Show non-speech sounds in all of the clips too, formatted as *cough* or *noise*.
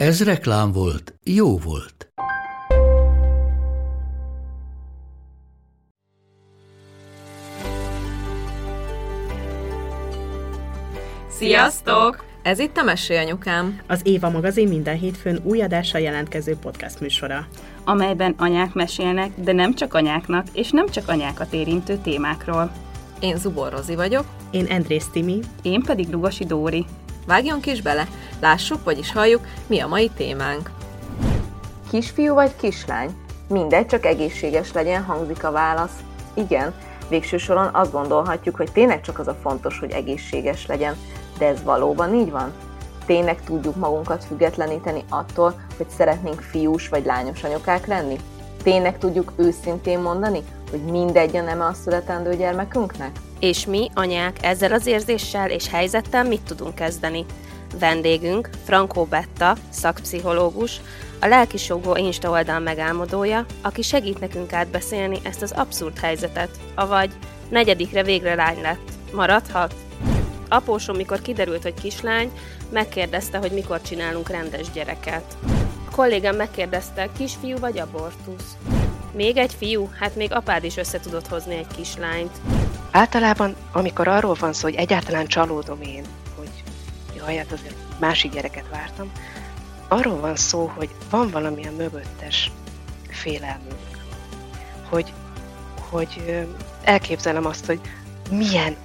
Ez reklám volt, jó volt. Sziasztok! Ez itt a Mesélyanyukám. Az Éva magazin minden hétfőn új adással jelentkező podcast műsora. amelyben anyák mesélnek, de nem csak anyáknak, és nem csak anyákat érintő témákról. Én Zubor Rozi vagyok. Én Andrész Timi. Én pedig Lugosi Dóri. Vágjunk is bele, lássuk, vagyis halljuk, mi a mai témánk. Kisfiú vagy kislány? Mindegy, csak egészséges legyen, hangzik a válasz. Igen, végső soron azt gondolhatjuk, hogy tényleg csak az a fontos, hogy egészséges legyen. De ez valóban így van? Tényleg tudjuk magunkat függetleníteni attól, hogy szeretnénk fiús vagy lányos anyukák lenni? Tényleg tudjuk őszintén mondani, hogy mindegy a neme a születendő gyermekünknek? És mi, anyák, ezzel az érzéssel és helyzettel mit tudunk kezdeni? Vendégünk, Frankó Betta, szakpszichológus, a Lelkisogó Insta oldal megálmodója, aki segít nekünk átbeszélni ezt az abszurd helyzetet, avagy negyedikre végre lány lett. Maradhat? Apósom, mikor kiderült, hogy kislány, megkérdezte, hogy mikor csinálunk rendes gyereket. A kollégám megkérdezte, kisfiú vagy abortusz? Még egy fiú? Hát még apád is össze tudott hozni egy kislányt. Általában, amikor arról van szó, hogy egyáltalán csalódom én, hogy jaj, hát azért másik gyereket vártam, arról van szó, hogy van valamilyen mögöttes félelmünk. Hogy, hogy elképzelem azt, hogy milyen,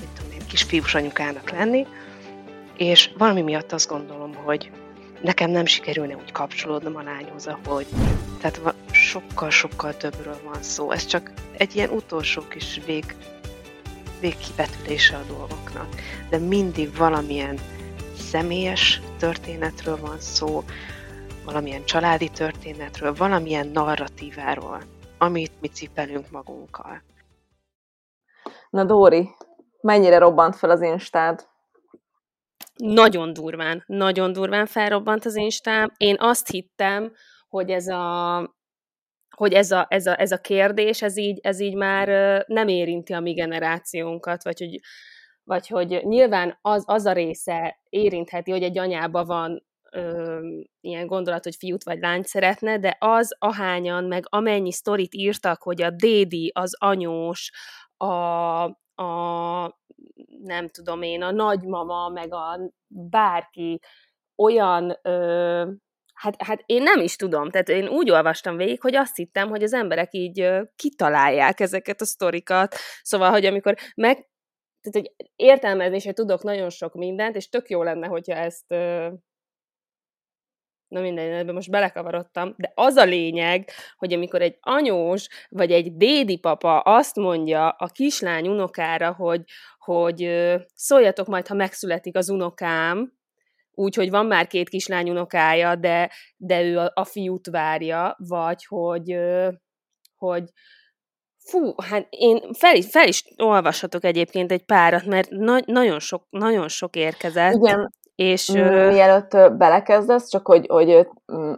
mit tudom én, kis fiús anyukának lenni, és valami miatt azt gondolom, hogy nekem nem sikerülne úgy kapcsolódnom a lányhoz, ahogy. Tehát sokkal-sokkal többről van szó. Ez csak egy ilyen utolsó kis vég, végkibetülése a dolgoknak. De mindig valamilyen személyes történetről van szó, valamilyen családi történetről, valamilyen narratíváról, amit mi cipelünk magunkkal. Na Dóri, mennyire robbant fel az Instád? Nagyon durván, nagyon durván felrobbant az Instám. Én azt hittem, hogy ez a hogy ez a, ez a, ez a kérdés, ez így, ez így már nem érinti a mi generációnkat, vagy hogy, vagy hogy nyilván az, az a része érintheti, hogy egy anyában van ö, ilyen gondolat, hogy fiút vagy lányt szeretne, de az ahányan, meg amennyi sztorit írtak, hogy a dédi, az anyós, a, a nem tudom én, a nagymama, meg a bárki olyan ö, Hát, hát én nem is tudom, tehát én úgy olvastam végig, hogy azt hittem, hogy az emberek így kitalálják ezeket a sztorikat, szóval, hogy amikor meg, tehát hogy értelmezésre tudok nagyon sok mindent, és tök jó lenne, hogyha ezt na mindegy, ebben most belekavarodtam, de az a lényeg, hogy amikor egy anyós vagy egy dédi papa azt mondja a kislány unokára, hogy, hogy szóljatok majd, ha megszületik az unokám, úgy, hogy van már két kislány unokája, de, de ő a, a fiút várja, vagy hogy, hogy fú, hát én fel is, fel is olvashatok egyébként egy párat, mert na- nagyon, sok, nagyon sok érkezett. Igen, És Mielőtt belekezdesz, csak hogy, hogy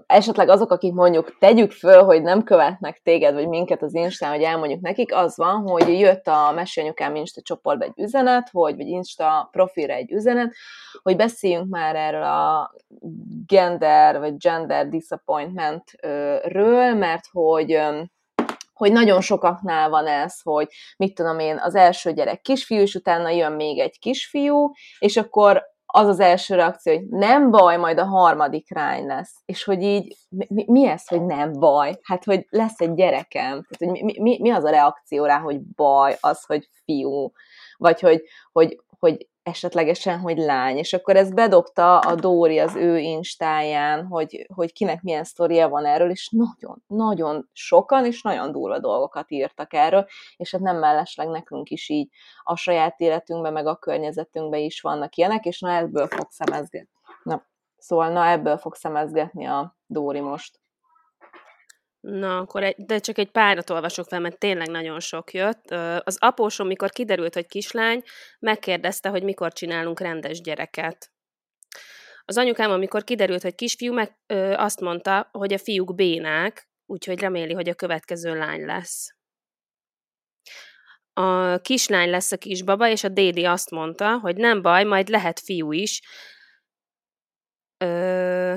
esetleg azok, akik mondjuk tegyük föl, hogy nem követnek téged, vagy minket az Instán, hogy elmondjuk nekik, az van, hogy jött a Mesélyanyukám Insta csoportba egy üzenet, hogy, vagy Insta profilra egy üzenet, hogy beszéljünk már erről a gender, vagy gender disappointmentről, mert hogy hogy nagyon sokaknál van ez, hogy mit tudom én, az első gyerek kisfiú, és utána jön még egy kisfiú, és akkor az az első reakció, hogy nem baj, majd a harmadik rány lesz. És hogy így, mi, mi ez, hogy nem baj? Hát, hogy lesz egy gyerekem. Tehát, hogy mi, mi, mi az a reakció rá, hogy baj, az, hogy fiú? Vagy hogy, hogy, hogy esetlegesen, hogy lány. És akkor ezt bedobta a Dóri az ő instáján, hogy, hogy kinek milyen sztoria van erről, és nagyon, nagyon sokan és nagyon durva dolgokat írtak erről, és hát nem mellesleg nekünk is így a saját életünkben, meg a környezetünkben is vannak ilyenek, és na ebből fog szemezgetni. Na, szóval na ebből fog szemezgetni a Dóri most. Na, akkor egy, de csak egy párat olvasok fel, mert tényleg nagyon sok jött. Az apósom, mikor kiderült, hogy kislány, megkérdezte, hogy mikor csinálunk rendes gyereket. Az anyukám, amikor kiderült, hogy kisfiú, meg ö, azt mondta, hogy a fiúk bénák, úgyhogy reméli, hogy a következő lány lesz. A kislány lesz a kisbaba, és a dédi azt mondta, hogy nem baj, majd lehet fiú is. Ö,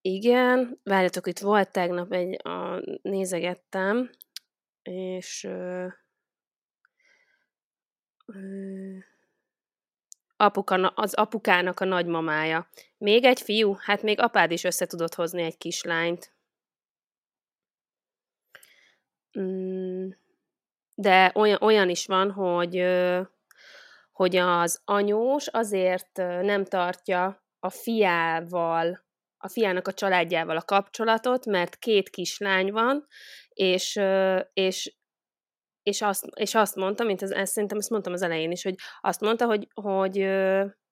igen, várjatok, itt volt tegnap egy, a, nézegettem, és ö, ö, apuka, az apukának a nagymamája. Még egy fiú? Hát még apád is össze tudott hozni egy kislányt. Mm, de olyan, olyan is van, hogy, hogy az anyós azért nem tartja a fiával, a fiának a családjával a kapcsolatot, mert két kislány van, és, és és azt, és azt mondta, mint az, ezt szerintem ezt mondtam az elején is, hogy azt mondta, hogy, hogy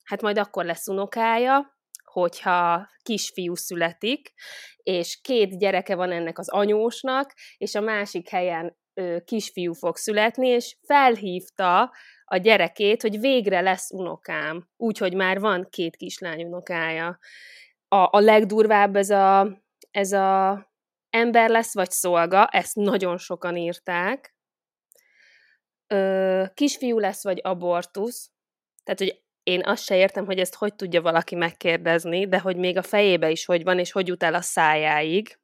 hát majd akkor lesz unokája, hogyha kisfiú születik, és két gyereke van ennek az anyósnak, és a másik helyen kisfiú fog születni, és felhívta a gyerekét, hogy végre lesz unokám, úgyhogy már van két kislány unokája. A, a legdurvább ez a, ez a ember lesz, vagy szolga, ezt nagyon sokan írták, ö, kisfiú lesz, vagy abortusz. Tehát, hogy én azt se értem, hogy ezt hogy tudja valaki megkérdezni, de hogy még a fejébe is hogy van, és hogy jut el a szájáig.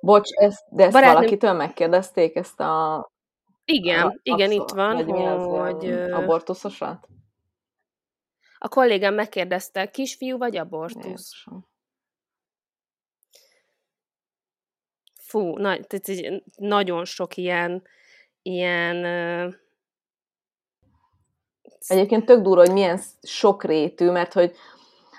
Bocs, ezt, de ezt Barátnőm... valakitől megkérdezték, ezt a... Igen, a, igen, itt van, hogy abortuszosat? A kollégám megkérdezte, kisfiú vagy abortusz? Jézusom. Fú, na, tehát nagyon sok ilyen ilyen... Egyébként tök durva, hogy milyen sokrétű, mert hogy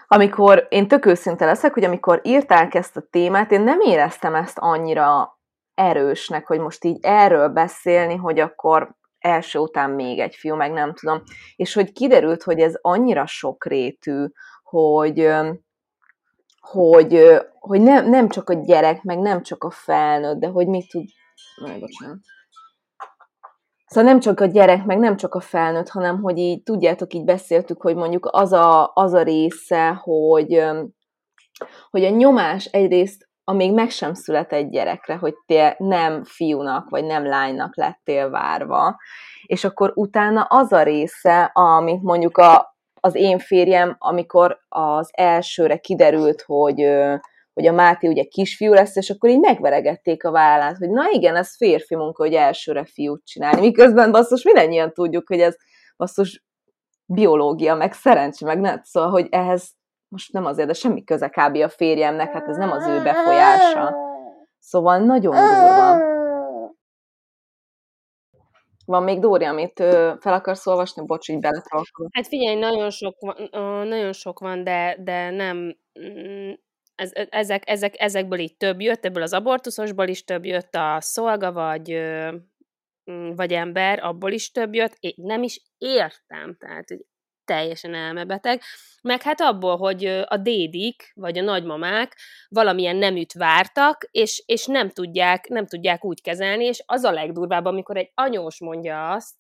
amikor én tök őszinte leszek, hogy amikor írták ezt a témát, én nem éreztem ezt annyira erősnek, hogy most így erről beszélni, hogy akkor első után még egy fiú, meg nem tudom. És hogy kiderült, hogy ez annyira sokrétű, hogy, hogy, hogy nem, nem csak a gyerek, meg nem csak a felnőtt, de hogy mit tud... Majd bocsánat. Szóval nem csak a gyerek, meg nem csak a felnőtt, hanem hogy így, tudjátok, így beszéltük, hogy mondjuk az a, az a része, hogy, hogy a nyomás egyrészt amíg meg sem született gyerekre, hogy te nem fiúnak vagy nem lánynak lettél várva, és akkor utána az a része, amit mondjuk a, az én férjem, amikor az elsőre kiderült, hogy, hogy a Máté ugye kisfiú lesz, és akkor így megveregették a vállát, hogy na igen, ez férfi munka, hogy elsőre fiút csinálni. Miközben basszus mindannyian tudjuk, hogy ez basszus biológia, meg szerencsé, meg nem. Szóval, hogy ehhez most nem azért, de semmi köze kb. a férjemnek, hát ez nem az ő befolyása. Szóval nagyon durva. Van még Dóri, amit fel akarsz olvasni? Bocs, így beletralkodom. Hát figyelj, nagyon sok van, nagyon sok van de, de nem, mm, ez, ezek, ezek, ezekből így több jött, ebből az abortuszosból is több jött, a szolga vagy, mm, vagy ember, abból is több jött, én nem is értem, tehát hogy teljesen elmebeteg, meg hát abból, hogy a dédik, vagy a nagymamák valamilyen neműt vártak, és, és nem, tudják, nem tudják úgy kezelni, és az a legdurvább, amikor egy anyós mondja azt,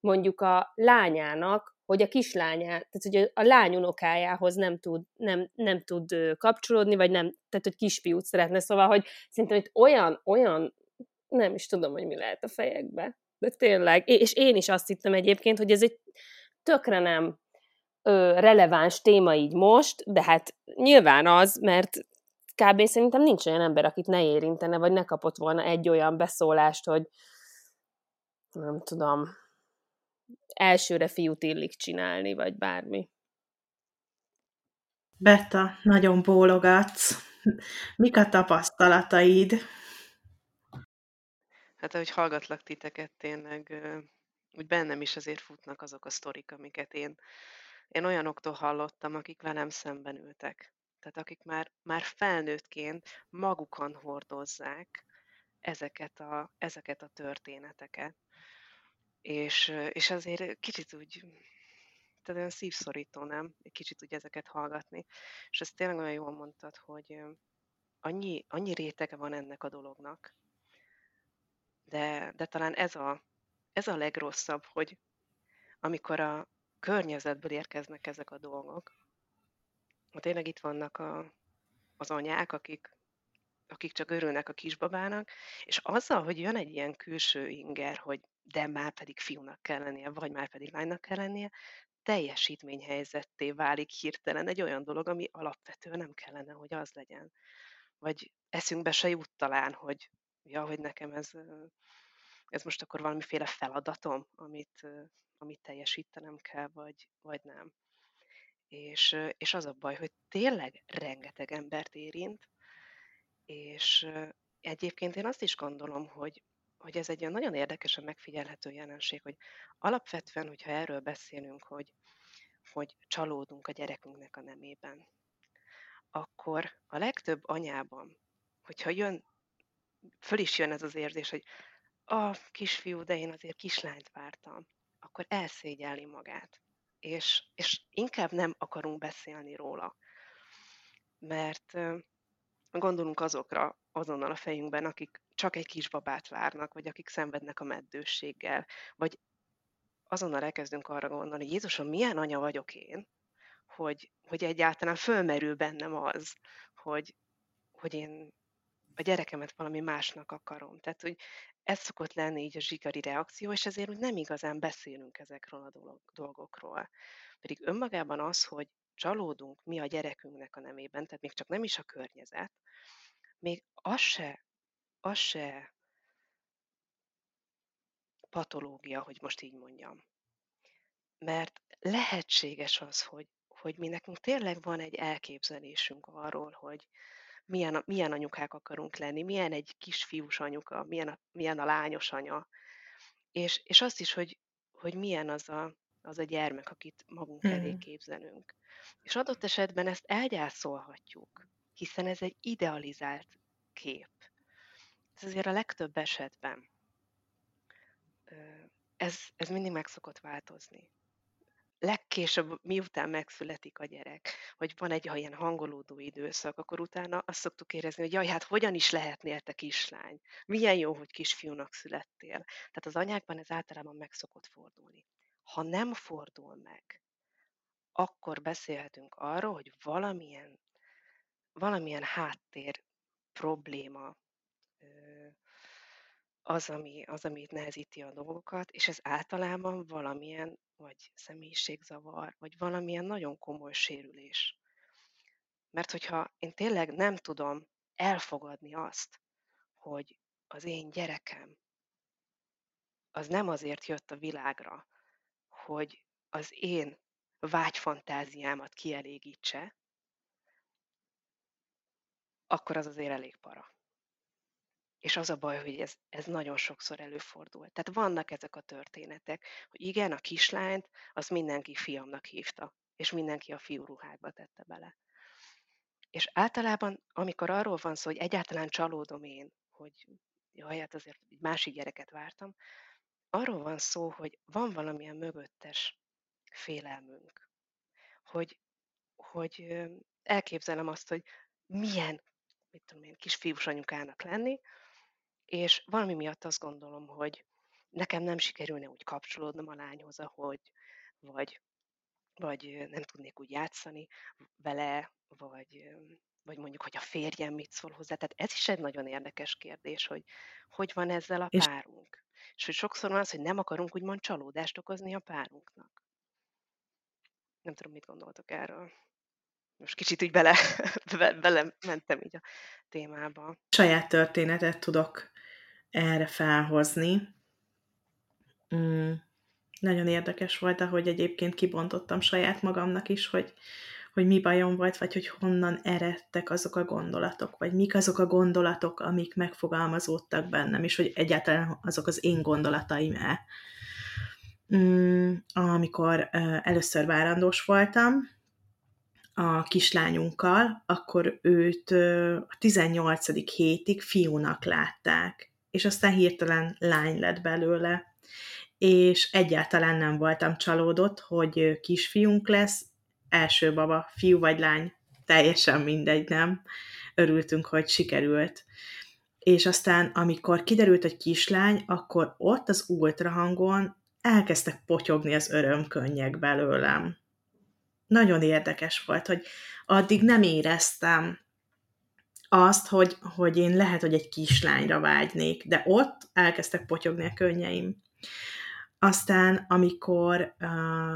mondjuk a lányának, hogy a kislányá, tehát hogy a lány unokájához nem tud, nem, nem tud kapcsolódni, vagy nem, tehát hogy kisfiút szeretne, szóval, hogy szerintem itt olyan, olyan, nem is tudom, hogy mi lehet a fejekbe, de tényleg, és én is azt hittem egyébként, hogy ez egy tökre nem ö, releváns téma így most, de hát nyilván az, mert kb. szerintem nincs olyan ember, akit ne érintene, vagy ne kapott volna egy olyan beszólást, hogy nem tudom, elsőre fiút illik csinálni, vagy bármi. Betta, nagyon bólogatsz. Mik a tapasztalataid? Hát ahogy hallgatlak titeket, tényleg úgy bennem is azért futnak azok a sztorik, amiket én, én olyanoktól hallottam, akik velem szemben ültek. Tehát akik már, már felnőttként magukon hordozzák ezeket a, ezeket a történeteket. És, és azért kicsit úgy, tehát olyan szívszorító, nem? Egy kicsit úgy ezeket hallgatni. És ezt tényleg olyan jól mondtad, hogy annyi, annyi rétege van ennek a dolognak. De, de talán ez a, ez a legrosszabb, hogy amikor a környezetből érkeznek ezek a dolgok, tényleg itt vannak a, az anyák, akik, akik csak örülnek a kisbabának, és azzal, hogy jön egy ilyen külső inger, hogy de már pedig fiúnak kell lennie, vagy már pedig lánynak kell lennie, teljesítményhelyzetté válik hirtelen egy olyan dolog, ami alapvetően nem kellene, hogy az legyen. Vagy eszünkbe se jut talán, hogy ja, hogy nekem ez, ez most akkor valamiféle feladatom, amit, amit teljesítenem kell, vagy, vagy nem. És, és az a baj, hogy tényleg rengeteg embert érint, és egyébként én azt is gondolom, hogy, hogy ez egy olyan nagyon érdekesen megfigyelhető jelenség, hogy alapvetően, hogyha erről beszélünk, hogy, hogy csalódunk a gyerekünknek a nemében, akkor a legtöbb anyában, hogyha jön, föl is jön ez az érzés, hogy a kisfiú, de én azért kislányt vártam, akkor elszégyelli magát. És, és inkább nem akarunk beszélni róla. Mert gondolunk azokra azonnal a fejünkben, akik csak egy kisbabát várnak, vagy akik szenvednek a meddősséggel, vagy azonnal elkezdünk arra gondolni, hogy Jézusom, milyen anya vagyok én, hogy, hogy egyáltalán fölmerül bennem az, hogy, hogy én a gyerekemet valami másnak akarom. Tehát, hogy ez szokott lenni így a zsigari reakció, és ezért úgy nem igazán beszélünk ezekről a dolgokról. Pedig önmagában az, hogy csalódunk mi a gyerekünknek a nemében, tehát még csak nem is a környezet, még az se, az se patológia, hogy most így mondjam. Mert lehetséges az, hogy, hogy mi nekünk tényleg van egy elképzelésünk arról, hogy milyen, milyen anyukák akarunk lenni, milyen egy kisfiús anyuka, milyen a, milyen a lányos anya, és, és azt is, hogy, hogy milyen az a, az a gyermek, akit magunk elé képzelünk. És adott esetben ezt elgyászolhatjuk, hiszen ez egy idealizált kép. Ez azért a legtöbb esetben ez, ez mindig meg szokott változni. Legkésőbb, miután megszületik a gyerek, hogy van egy ilyen hangolódó időszak, akkor utána azt szoktuk érezni, hogy jaj, hát hogyan is lehetnél te kislány? Milyen jó, hogy kisfiúnak születtél. Tehát az anyákban ez általában meg szokott fordulni. Ha nem fordul meg, akkor beszélhetünk arról, hogy valamilyen, valamilyen háttér probléma az, ami, az, ami nehezíti a dolgokat, és ez általában valamilyen, vagy személyiségzavar, vagy valamilyen nagyon komoly sérülés. Mert hogyha én tényleg nem tudom elfogadni azt, hogy az én gyerekem az nem azért jött a világra, hogy az én vágyfantáziámat kielégítse, akkor az azért elég para. És az a baj, hogy ez, ez nagyon sokszor előfordul. Tehát vannak ezek a történetek, hogy igen, a kislányt, az mindenki fiamnak hívta, és mindenki a fiú ruhákba tette bele. És általában, amikor arról van szó, hogy egyáltalán csalódom én, hogy jaj, hát azért egy másik gyereket vártam, arról van szó, hogy van valamilyen mögöttes félelmünk. Hogy, hogy elképzelem azt, hogy milyen, mit tudom én, kisfiús anyukának lenni, és valami miatt azt gondolom, hogy nekem nem sikerülne úgy kapcsolódnom a lányhoz, ahogy, vagy, vagy nem tudnék úgy játszani vele, vagy, vagy mondjuk, hogy a férjem mit szól hozzá. Tehát ez is egy nagyon érdekes kérdés, hogy hogy van ezzel a és... párunk. És hogy sokszor van az, hogy nem akarunk úgymond csalódást okozni a párunknak. Nem tudom, mit gondoltok erről. Most kicsit úgy bele, *laughs* bele mentem így a témába. Saját történetet tudok erre felhozni. Mm, nagyon érdekes volt, ahogy egyébként kibontottam saját magamnak is, hogy, hogy mi bajom volt, vagy hogy honnan eredtek azok a gondolatok, vagy mik azok a gondolatok, amik megfogalmazódtak bennem, és hogy egyáltalán azok az én gondolataim-e. Mm, amikor először várandós voltam, a kislányunkkal, akkor őt a 18. hétig fiúnak látták és aztán hirtelen lány lett belőle. És egyáltalán nem voltam csalódott, hogy kisfiunk lesz, első baba, fiú vagy lány, teljesen mindegy, nem. örültünk, hogy sikerült. És aztán, amikor kiderült, hogy kislány, akkor ott az ultrahangon elkezdtek potyogni az örömkönnyek belőlem. Nagyon érdekes volt, hogy addig nem éreztem azt, hogy, hogy én lehet, hogy egy kislányra vágynék, de ott elkezdtek potyogni a könnyeim. Aztán, amikor uh,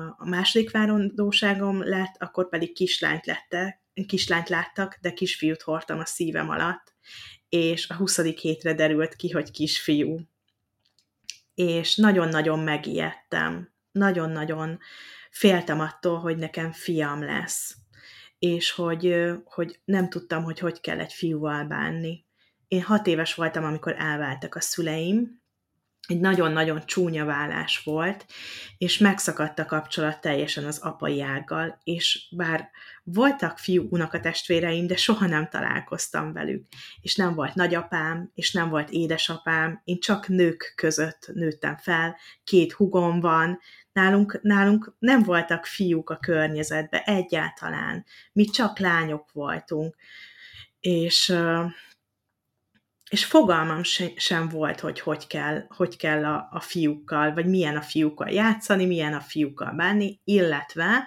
a második várandóságom lett, akkor pedig kislányt lettek, kislányt láttak, de kisfiút hordtam a szívem alatt, és a 20. hétre derült ki, hogy kisfiú. És nagyon-nagyon megijedtem. Nagyon-nagyon féltem attól, hogy nekem fiam lesz és hogy, hogy nem tudtam, hogy hogy kell egy fiúval bánni. Én hat éves voltam, amikor elváltak a szüleim, egy nagyon-nagyon csúnya vállás volt, és megszakadt a kapcsolat teljesen az apai ággal, és bár voltak fiú unokatestvéreim, de soha nem találkoztam velük, és nem volt nagyapám, és nem volt édesapám, én csak nők között nőttem fel, két hugom van, nálunk, nálunk nem voltak fiúk a környezetben egyáltalán, mi csak lányok voltunk, és és fogalmam sem volt, hogy hogy kell, hogy kell a, a fiúkkal, vagy milyen a fiúkkal játszani, milyen a fiúkkal bánni, illetve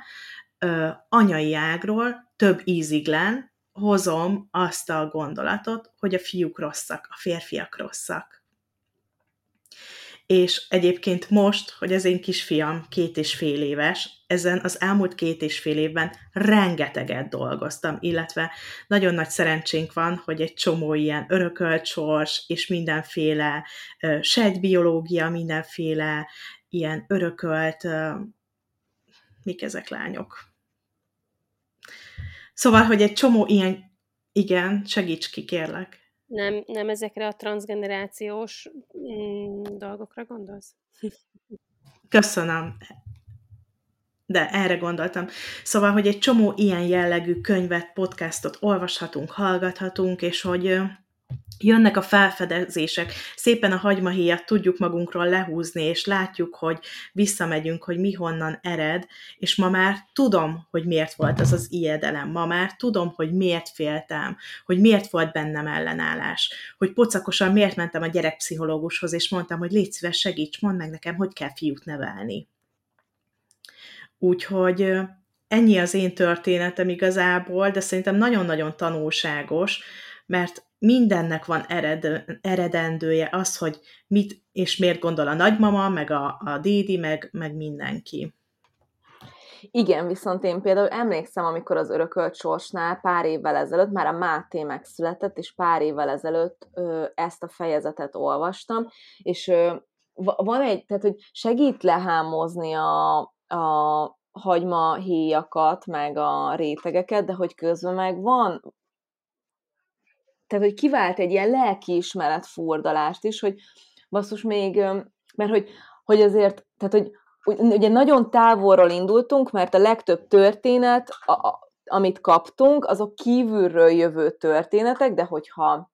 anyai ágról több íziglen hozom azt a gondolatot, hogy a fiúk rosszak, a férfiak rosszak és egyébként most, hogy az én kisfiam két és fél éves, ezen az elmúlt két és fél évben rengeteget dolgoztam, illetve nagyon nagy szerencsénk van, hogy egy csomó ilyen örökölt sors, és mindenféle sejtbiológia, mindenféle ilyen örökölt, mik ezek lányok? Szóval, hogy egy csomó ilyen, igen, segíts ki, kérlek. Nem, nem ezekre a transgenerációs mm, dolgokra gondolsz? Köszönöm. De erre gondoltam. Szóval, hogy egy csomó ilyen jellegű könyvet, podcastot olvashatunk, hallgathatunk, és hogy jönnek a felfedezések, szépen a hagymahéjat tudjuk magunkról lehúzni, és látjuk, hogy visszamegyünk, hogy mi honnan ered, és ma már tudom, hogy miért volt az az ijedelem, ma már tudom, hogy miért féltem, hogy miért volt bennem ellenállás, hogy pocakosan miért mentem a gyerekpszichológushoz, és mondtam, hogy légy szíves, segíts, mondd meg nekem, hogy kell fiút nevelni. Úgyhogy ennyi az én történetem igazából, de szerintem nagyon-nagyon tanulságos, mert mindennek van ered, eredendője az, hogy mit és miért gondol a nagymama, meg a, a dédi, meg, meg mindenki. Igen, viszont én például emlékszem, amikor az örökölt sorsnál pár évvel ezelőtt, már a Máté megszületett, és pár évvel ezelőtt ö, ezt a fejezetet olvastam, és ö, van egy, tehát hogy segít lehámozni a, a hagyma héjakat, meg a rétegeket, de hogy közben meg van tehát, hogy kivált egy ilyen lelkiismeret fordalást is, hogy basszus még, mert hogy, hogy azért, tehát, hogy ugye nagyon távolról indultunk, mert a legtöbb történet, a, a, amit kaptunk, azok kívülről jövő történetek, de hogyha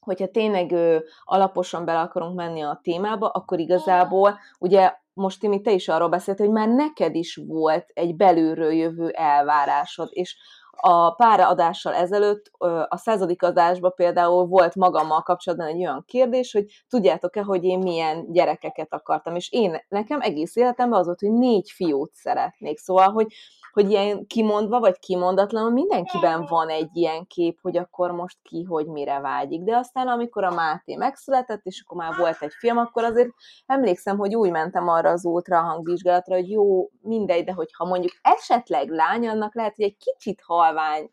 hogyha tényleg ő, alaposan bele akarunk menni a témába, akkor igazából ugye most Timi, te is arról beszélt, hogy már neked is volt egy belülről jövő elvárásod, és a pár adással ezelőtt, a századik adásban például volt magammal kapcsolatban egy olyan kérdés, hogy tudjátok-e, hogy én milyen gyerekeket akartam, és én nekem egész életemben az volt, hogy négy fiút szeretnék, szóval, hogy hogy ilyen kimondva vagy kimondatlanul mindenkiben van egy ilyen kép, hogy akkor most ki, hogy mire vágyik. De aztán, amikor a Máté megszületett, és akkor már volt egy film, akkor azért emlékszem, hogy úgy mentem arra az ultrahangvizsgálatra, hogy jó, mindegy, de hogyha mondjuk esetleg lány, annak lehet, hogy egy kicsit halvány,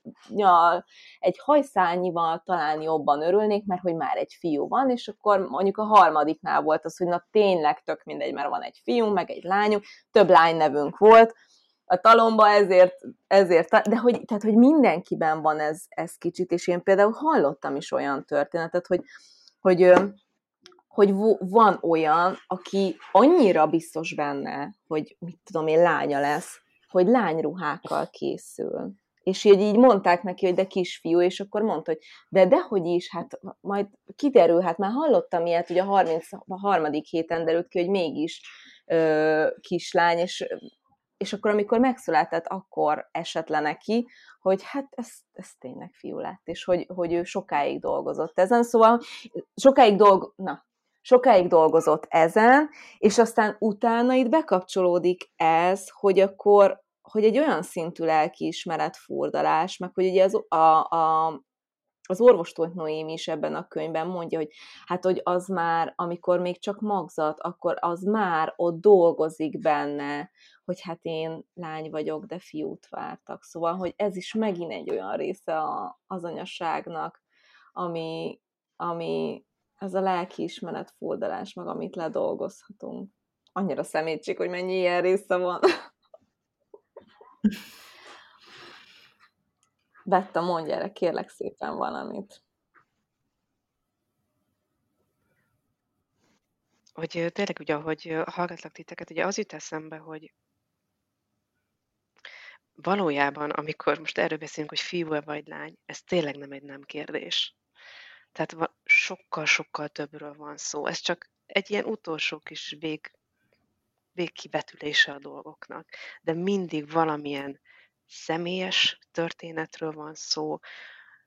egy hajszányival talán jobban örülnék, mert hogy már egy fiú van, és akkor mondjuk a harmadiknál volt az, hogy na tényleg tök mindegy, mert van egy fiú, meg egy lányunk, több lány nevünk volt, a talomba, ezért, ezért, de hogy, tehát, hogy mindenkiben van ez, ez kicsit, és én például hallottam is olyan történetet, hogy, hogy, hogy van olyan, aki annyira biztos benne, hogy mit tudom én, lánya lesz, hogy lányruhákkal készül. És így, így mondták neki, hogy de kisfiú, és akkor mondta, hogy de dehogy is, hát majd kiderül, hát már hallottam ilyet, hogy a 33. héten derült ki, hogy mégis ö, kislány, és és akkor, amikor megszületett, akkor esett le neki, hogy hát ez, ez tényleg fiú lett, és hogy, hogy ő sokáig dolgozott ezen, szóval sokáig dolg... Na, sokáig dolgozott ezen, és aztán utána itt bekapcsolódik ez, hogy akkor hogy egy olyan szintű lelkiismeret furdalás, meg hogy ugye az, a, a, az orvostót Noémi is ebben a könyvben mondja, hogy hát, hogy az már, amikor még csak magzat, akkor az már ott dolgozik benne, hogy hát én lány vagyok, de fiút vártak. Szóval, hogy ez is megint egy olyan része a, az anyaságnak, ami, ami ez a lelkiismeret fordulás, meg amit ledolgozhatunk. Annyira szemétség, hogy mennyi ilyen része van. *laughs* Betta, mondj erre, kérlek szépen valamit. Hogy tényleg ugye, ahogy hallgatlak titeket, ugye az jut eszembe, hogy valójában, amikor most erről beszélünk, hogy fiú-e vagy lány, ez tényleg nem egy nem kérdés. Tehát sokkal-sokkal többről van szó. Ez csak egy ilyen utolsó kis vég, végkivetülése a dolgoknak. De mindig valamilyen személyes történetről van szó,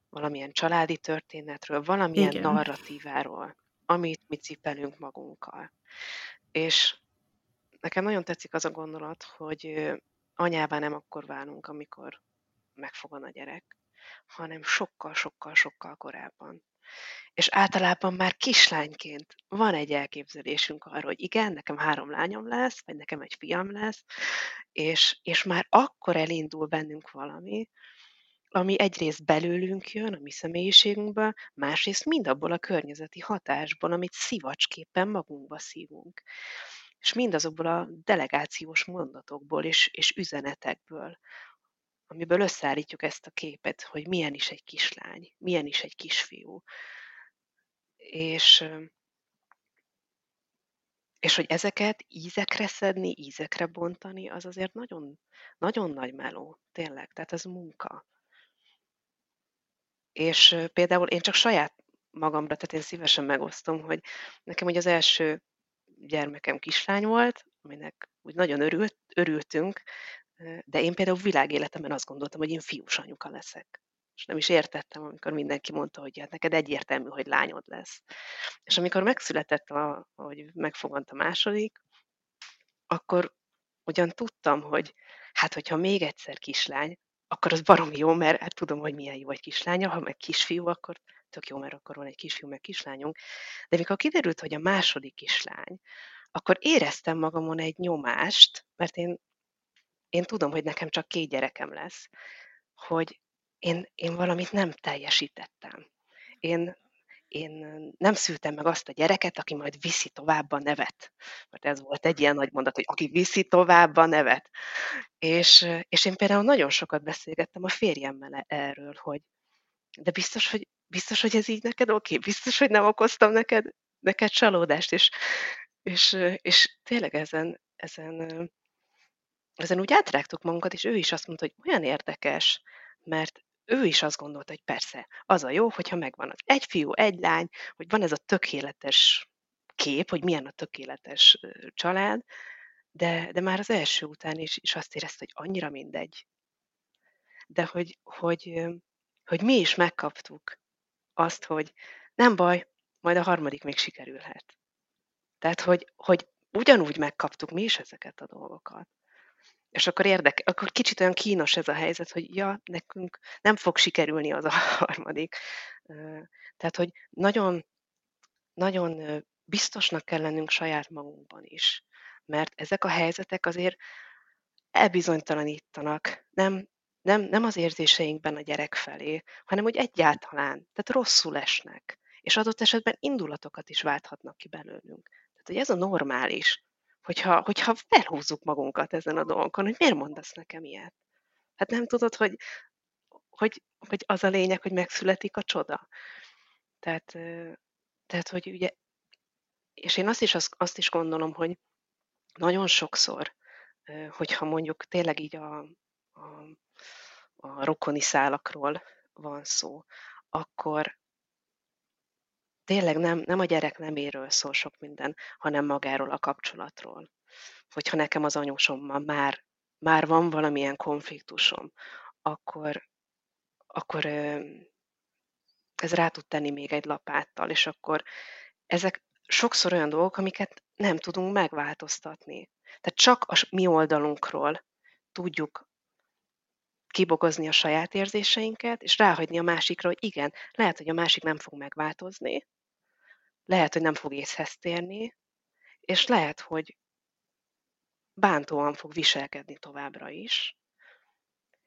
valamilyen családi történetről, valamilyen Igen. narratíváról, amit mi cipelünk magunkkal. És nekem nagyon tetszik az a gondolat, hogy anyává nem akkor válunk, amikor megfogan a gyerek, hanem sokkal-sokkal-sokkal korábban. És általában már kislányként van egy elképzelésünk arról, hogy igen, nekem három lányom lesz, vagy nekem egy fiam lesz, és, és már akkor elindul bennünk valami, ami egyrészt belőlünk jön, a mi személyiségünkből, másrészt mind abból a környezeti hatásból, amit szivacsképpen magunkba szívunk. És mindazokból a delegációs mondatokból és, és üzenetekből, amiből összeállítjuk ezt a képet, hogy milyen is egy kislány, milyen is egy kisfiú. És, és hogy ezeket ízekre szedni, ízekre bontani, az azért nagyon, nagyon nagy meló, tényleg, tehát ez munka. És például én csak saját magamra, tehát én szívesen megosztom, hogy nekem ugye az első gyermekem kislány volt, aminek úgy nagyon örült, örültünk, de én például világéletemben azt gondoltam, hogy én fiús anyuka leszek. És nem is értettem, amikor mindenki mondta, hogy hát neked egyértelmű, hogy lányod lesz. És amikor megszületett, a, hogy megfogant a második, akkor ugyan tudtam, hogy hát, hogyha még egyszer kislány, akkor az barom jó, mert hát tudom, hogy milyen jó egy kislánya, ha meg kisfiú, akkor tök jó, mert akkor van egy kisfiú, meg kislányunk. De mikor kiderült, hogy a második kislány, akkor éreztem magamon egy nyomást, mert én én tudom, hogy nekem csak két gyerekem lesz, hogy én, én valamit nem teljesítettem. Én, én nem szültem meg azt a gyereket, aki majd viszi tovább a nevet. Mert ez volt egy ilyen nagy mondat, hogy aki viszi tovább a nevet. És, és én például nagyon sokat beszélgettem a férjemmel erről, hogy de biztos, hogy, biztos, hogy ez így neked oké? Okay? Biztos, hogy nem okoztam neked, neked csalódást? És, és, és tényleg ezen, ezen ezen úgy átrágtuk magunkat, és ő is azt mondta, hogy olyan érdekes, mert ő is azt gondolta, hogy persze, az a jó, hogyha megvan az egy fiú, egy lány, hogy van ez a tökéletes kép, hogy milyen a tökéletes család, de, de már az első után is, is azt érezte, hogy annyira mindegy. De hogy, hogy, hogy mi is megkaptuk azt, hogy nem baj, majd a harmadik még sikerülhet. Tehát, hogy, hogy ugyanúgy megkaptuk mi is ezeket a dolgokat. És akkor érdek, akkor kicsit olyan kínos ez a helyzet, hogy ja, nekünk nem fog sikerülni az a *laughs* harmadik. Tehát, hogy nagyon, nagyon biztosnak kell lennünk saját magunkban is. Mert ezek a helyzetek azért elbizonytalanítanak, nem, nem, nem az érzéseinkben a gyerek felé, hanem hogy egyáltalán, tehát rosszul esnek. És adott esetben indulatokat is válthatnak ki belőlünk. Tehát, hogy ez a normális hogyha, hogyha felhúzzuk magunkat ezen a dolgokon, hogy miért mondasz nekem ilyet? Hát nem tudod, hogy, hogy, hogy az a lényeg, hogy megszületik a csoda. Tehát, tehát hogy ugye, és én azt is, azt is gondolom, hogy nagyon sokszor, hogyha mondjuk tényleg így a, a, a rokoni szálakról van szó, akkor tényleg nem, nem a gyerek neméről szól sok minden, hanem magáról a kapcsolatról. Hogyha nekem az anyósommal már, már van valamilyen konfliktusom, akkor, akkor ez rá tud tenni még egy lapáttal, és akkor ezek sokszor olyan dolgok, amiket nem tudunk megváltoztatni. Tehát csak a mi oldalunkról tudjuk kibogozni a saját érzéseinket, és ráhagyni a másikra, hogy igen, lehet, hogy a másik nem fog megváltozni, lehet, hogy nem fog észhez térni, és lehet, hogy bántóan fog viselkedni továbbra is.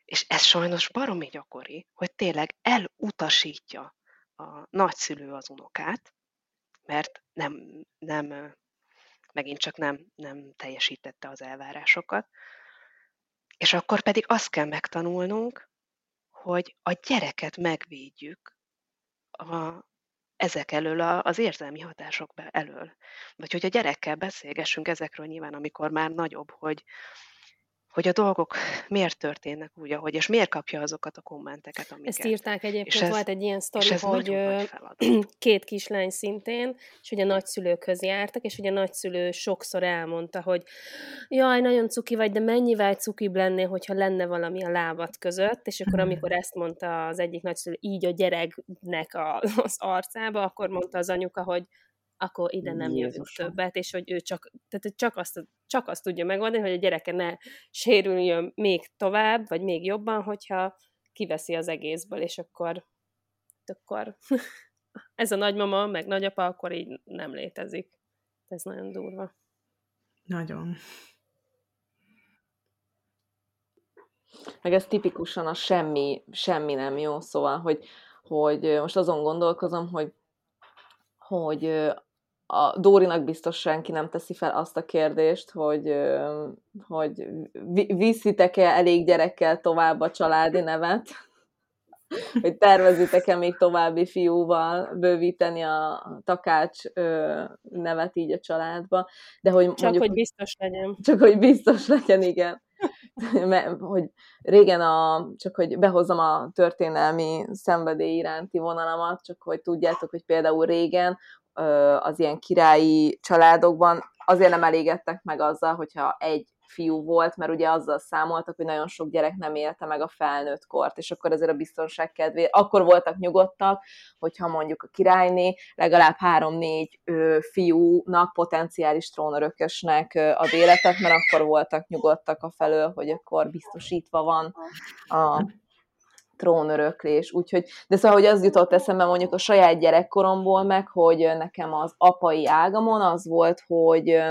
És ez sajnos baromi gyakori, hogy tényleg elutasítja a nagyszülő az unokát, mert nem, nem megint csak nem, nem teljesítette az elvárásokat. És akkor pedig azt kell megtanulnunk, hogy a gyereket megvédjük a, ezek elől, az érzelmi hatások elől. Vagy hogy a gyerekkel beszélgessünk ezekről nyilván, amikor már nagyobb, hogy, hogy a dolgok miért történnek úgy, ahogy, és miért kapja azokat a kommenteket, amiket. Ezt írták egyébként, és ez, volt egy ilyen sztori, hogy *clears throat* két kislány szintén, és hogy a nagyszülőkhöz jártak, és hogy a nagyszülő sokszor elmondta, hogy jaj, nagyon cuki vagy, de mennyivel cukibb lennél, hogyha lenne valami a lábat között, és akkor amikor ezt mondta az egyik nagyszülő így a gyereknek a, az arcába, akkor mondta az anyuka, hogy akkor ide nem jövünk többet, és hogy ő csak, tehát csak, azt, csak azt tudja megoldani, hogy a gyereke ne sérüljön még tovább, vagy még jobban, hogyha kiveszi az egészből, és akkor, akkor *laughs* ez a nagymama, meg nagyapa akkor így nem létezik. Ez nagyon durva. Nagyon. Meg ez tipikusan a semmi, semmi nem jó, szóval, hogy, hogy most azon gondolkozom, hogy hogy a Dórinak biztos senki nem teszi fel azt a kérdést, hogy, hogy viszitek-e elég gyerekkel tovább a családi nevet, *laughs* hogy tervezitek-e még további fiúval bővíteni a takács nevet így a családba, de hogy Csak, mondjuk, hogy biztos legyen. Csak, hogy biztos legyen, igen. *laughs* Mert, hogy régen a, csak hogy behozzam a történelmi szenvedély iránti vonalamat, csak hogy tudjátok, hogy például régen az ilyen királyi családokban azért nem elégedtek meg azzal, hogyha egy fiú volt, mert ugye azzal számoltak, hogy nagyon sok gyerek nem élte meg a felnőtt kort, és akkor ezért a biztonság kedvéért, akkor voltak nyugodtak, hogyha mondjuk a királyné legalább három-négy fiúnak, potenciális trónörökösnek ad életet, mert akkor voltak nyugodtak a felől, hogy akkor biztosítva van a trónöröklés, úgyhogy, de szóval, hogy az jutott eszembe mondjuk a saját gyerekkoromból meg, hogy nekem az apai ágamon az volt, hogy,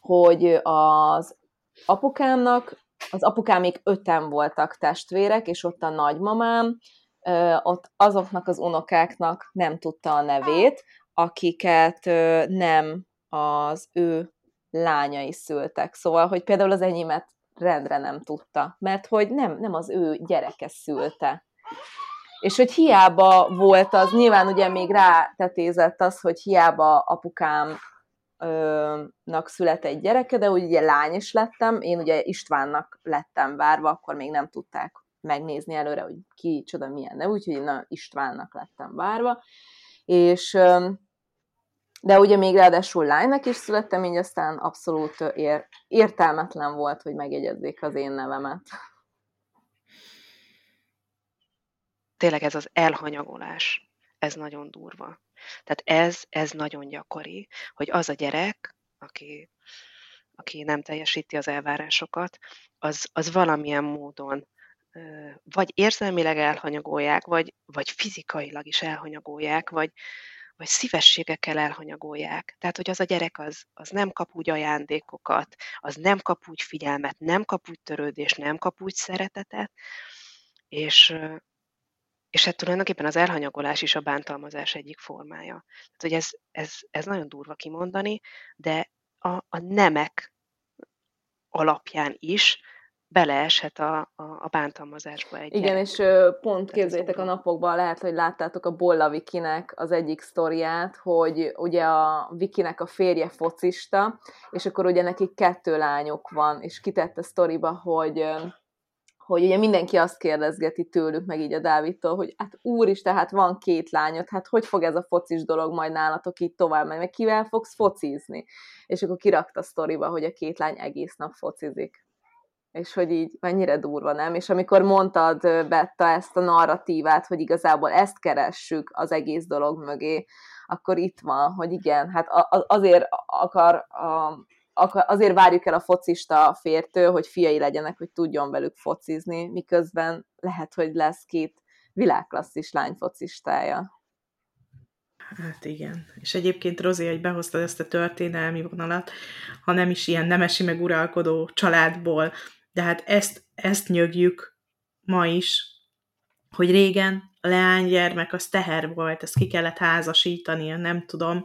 hogy az apukámnak, az apukámik öten voltak testvérek, és ott a nagymamám, ott azoknak az unokáknak nem tudta a nevét, akiket nem az ő lányai szültek. Szóval, hogy például az enyémet rendre nem tudta, mert hogy nem, nem az ő gyereke szülte. És hogy hiába volt az, nyilván ugye még rátetézett az, hogy hiába apukám nak szület egy gyereke, de ugye lány is lettem, én ugye Istvánnak lettem várva, akkor még nem tudták megnézni előre, hogy ki, csoda, milyen ne, úgyhogy na, Istvánnak lettem várva, és de ugye még ráadásul lánynak is születtem, így aztán abszolút ér, értelmetlen volt, hogy megjegyezzék az én nevemet. Tényleg ez az elhanyagolás, ez nagyon durva. Tehát ez, ez nagyon gyakori, hogy az a gyerek, aki, aki nem teljesíti az elvárásokat, az, az valamilyen módon vagy érzelmileg elhanyagolják, vagy, vagy fizikailag is elhanyagolják, vagy, vagy szívességekkel elhanyagolják. Tehát, hogy az a gyerek az, az nem kap úgy ajándékokat, az nem kap úgy figyelmet, nem kap úgy törődést, nem kap úgy szeretetet, és, és hát tulajdonképpen az elhanyagolás is a bántalmazás egyik formája. Tehát, hogy ez, ez, ez nagyon durva kimondani, de a, a nemek alapján is beleeshet a, a, a bántalmazásba egy Igen, és pont képzeljétek a napokban, lehet, hogy láttátok a Bolla Vikinek az egyik sztoriát, hogy ugye a Vikinek a férje focista, és akkor ugye nekik kettő lányuk van, és kitette sztoriba, hogy hogy ugye mindenki azt kérdezgeti tőlük, meg így a Dávidtól, hogy hát úr tehát van két lányod, hát hogy fog ez a focis dolog majd nálatok így tovább menni, meg kivel fogsz focizni? És akkor kirakta a sztoriba, hogy a két lány egész nap focizik és hogy így mennyire durva, nem? És amikor mondtad, Betta, ezt a narratívát, hogy igazából ezt keressük az egész dolog mögé, akkor itt van, hogy igen, hát azért akar, azért várjuk el a focista fértől, hogy fiai legyenek, hogy tudjon velük focizni, miközben lehet, hogy lesz két világklasszis lány focistája. Hát igen. És egyébként Rozi, hogy behoztad ezt a történelmi vonalat, ha nem is ilyen nemesi meg uralkodó családból, de hát ezt, ezt nyögjük ma is, hogy régen a leánygyermek az teher volt, ezt ki kellett házasítani, nem tudom,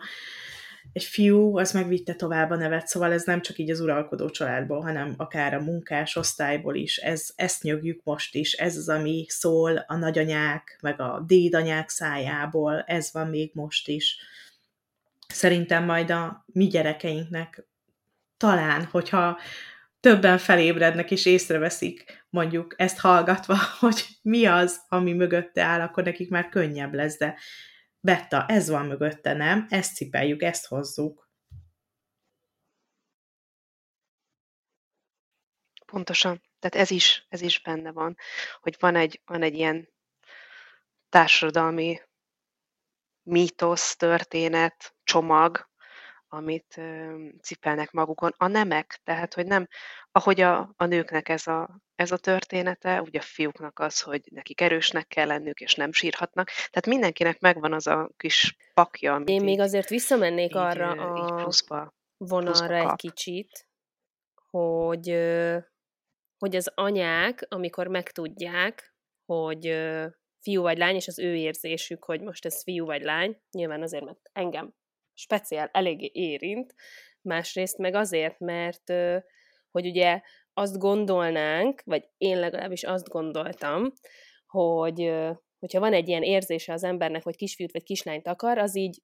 egy fiú, az megvitte tovább a nevet, szóval ez nem csak így az uralkodó családból, hanem akár a munkás osztályból is, ez, ezt nyögjük most is, ez az, ami szól a nagyanyák, meg a dédanyák szájából, ez van még most is. Szerintem majd a mi gyerekeinknek talán, hogyha többen felébrednek és észreveszik mondjuk ezt hallgatva, *laughs* hogy mi az, ami mögötte áll, akkor nekik már könnyebb lesz, de Betta, ez van mögötte, nem? Ezt cipeljük, ezt hozzuk. Pontosan. Tehát ez is, ez is benne van, hogy van egy, van egy ilyen társadalmi mítosz, történet, csomag, amit cipelnek magukon. A nemek, tehát hogy nem, ahogy a, a nőknek ez a, ez a története, ugye a fiúknak az, hogy nekik erősnek kell lennük, és nem sírhatnak. Tehát mindenkinek megvan az a kis pakja, amit Én így, még azért visszamennék így, arra a így pluszba, vonalra pluszba egy kicsit, hogy, hogy az anyák, amikor megtudják, hogy fiú vagy lány, és az ő érzésük, hogy most ez fiú vagy lány, nyilván azért, mert engem speciál eléggé érint, másrészt meg azért, mert hogy ugye azt gondolnánk, vagy én legalábbis azt gondoltam, hogy hogyha van egy ilyen érzése az embernek, hogy kisfiút vagy kislányt akar, az így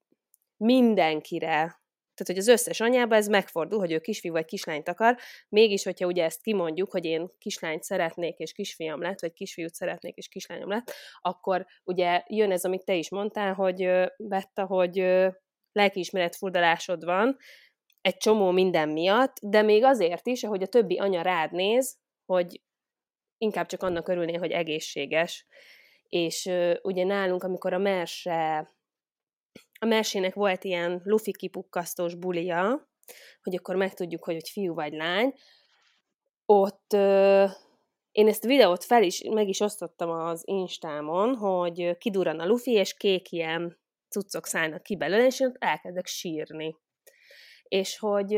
mindenkire tehát, hogy az összes anyában ez megfordul, hogy ő kisfiú vagy kislányt akar, mégis, hogyha ugye ezt kimondjuk, hogy én kislányt szeretnék, és kisfiam lett, vagy kisfiút szeretnék, és kislányom lett, akkor ugye jön ez, amit te is mondtál, hogy Betta, hogy lelkiismeret furdalásod van, egy csomó minden miatt, de még azért is, ahogy a többi anya rád néz, hogy inkább csak annak örülnél, hogy egészséges. És uh, ugye nálunk, amikor a merse, a mersének volt ilyen lufi kipukkasztós bulia, hogy akkor megtudjuk, hogy, hogy fiú vagy lány, ott uh, én ezt videót fel is, meg is osztottam az Instámon, hogy kidurran a lufi, és kék ilyen cuccok szállnak ki belőle, és én elkezdek sírni. És hogy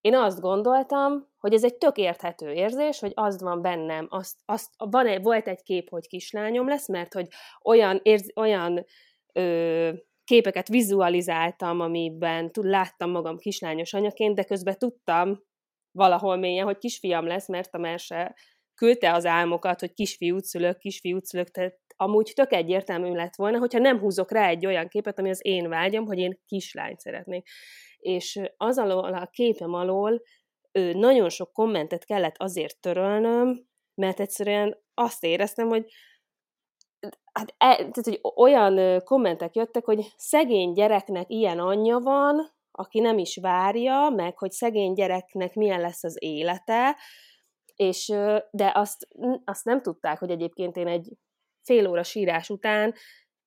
én azt gondoltam, hogy ez egy tök érthető érzés, hogy az van bennem, azt, azt, van egy, volt egy kép, hogy kislányom lesz, mert hogy olyan, érz, olyan ö, képeket vizualizáltam, amiben láttam magam kislányos anyaként, de közben tudtam valahol mélyen, hogy kisfiam lesz, mert a merse küldte az álmokat, hogy kisfiút szülök, kisfiút szülök, tehát amúgy tök egyértelmű lett volna, hogyha nem húzok rá egy olyan képet, ami az én vágyam, hogy én kislányt szeretnék. És az alól, a képem alól nagyon sok kommentet kellett azért törölnöm, mert egyszerűen azt éreztem, hogy hát, e, tehát, hogy olyan kommentek jöttek, hogy szegény gyereknek ilyen anyja van, aki nem is várja, meg hogy szegény gyereknek milyen lesz az élete, és, de azt, azt nem tudták, hogy egyébként én egy fél óra sírás után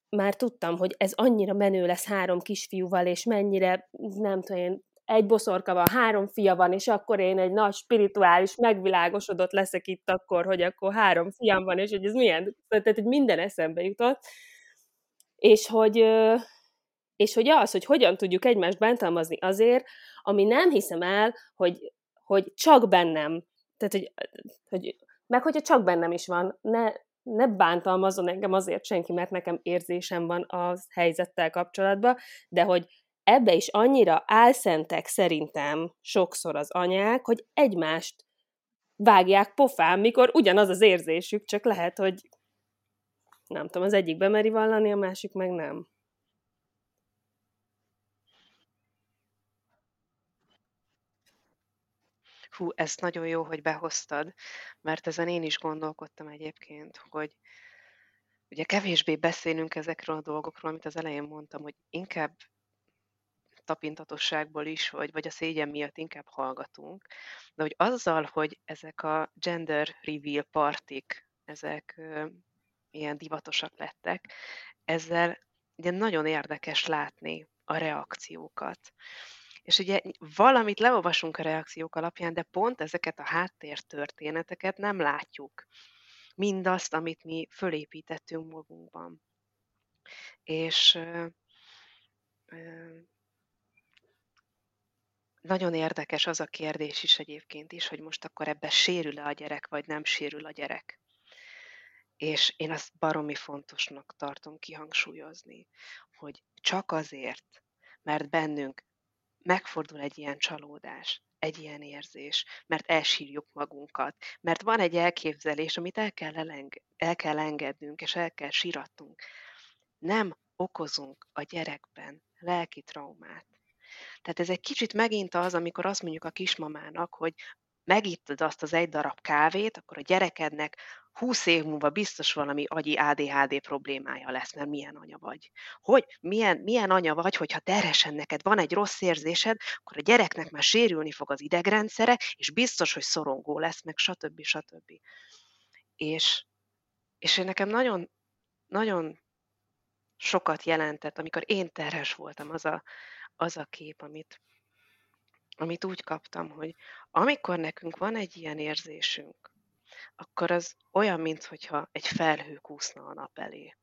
már tudtam, hogy ez annyira menő lesz három kisfiúval, és mennyire, nem tudom én, egy boszorka van, három fia van, és akkor én egy nagy spirituális, megvilágosodott leszek itt akkor, hogy akkor három fiam van, és hogy ez milyen, tehát hogy minden eszembe jutott, és hogy, és hogy az, hogy hogyan tudjuk egymást bántalmazni azért, ami nem hiszem el, hogy, hogy csak bennem, tehát hogy, hogy meg hogyha csak bennem is van, ne, ne bántalmazzon engem azért senki, mert nekem érzésem van a helyzettel kapcsolatban, de hogy ebbe is annyira álszentek szerintem sokszor az anyák, hogy egymást vágják pofán, mikor ugyanaz az érzésük, csak lehet, hogy nem tudom, az egyik bemeri vallani, a másik meg nem. Hú, ez nagyon jó, hogy behoztad, mert ezen én is gondolkodtam egyébként, hogy ugye kevésbé beszélünk ezekről a dolgokról, amit az elején mondtam, hogy inkább tapintatosságból is, vagy, vagy a szégyen miatt inkább hallgatunk, de hogy azzal, hogy ezek a gender reveal partik, ezek ö, ilyen divatosak lettek, ezzel ugye nagyon érdekes látni a reakciókat. És ugye valamit leolvasunk a reakciók alapján, de pont ezeket a háttértörténeteket nem látjuk. Mindazt, amit mi fölépítettünk magunkban. És nagyon érdekes az a kérdés is egyébként is, hogy most akkor ebbe sérül-e a gyerek, vagy nem sérül a gyerek. És én azt baromi fontosnak tartom kihangsúlyozni, hogy csak azért, mert bennünk megfordul egy ilyen csalódás, egy ilyen érzés, mert elsírjuk magunkat, mert van egy elképzelés, amit el kell, eleng- el kell engednünk, és el kell síratnunk. Nem okozunk a gyerekben lelki traumát. Tehát ez egy kicsit megint az, amikor azt mondjuk a kismamának, hogy megittad azt az egy darab kávét, akkor a gyerekednek 20 év múlva biztos valami agyi ADHD problémája lesz, mert milyen anya vagy. Hogy milyen, milyen anya vagy, hogyha terhesen neked van egy rossz érzésed, akkor a gyereknek már sérülni fog az idegrendszere, és biztos, hogy szorongó lesz, meg stb. stb. És, és én nekem nagyon, nagyon sokat jelentett, amikor én terhes voltam, az a, az a kép, amit, amit úgy kaptam, hogy amikor nekünk van egy ilyen érzésünk, akkor az olyan, mintha egy felhő kúszna a nap elé.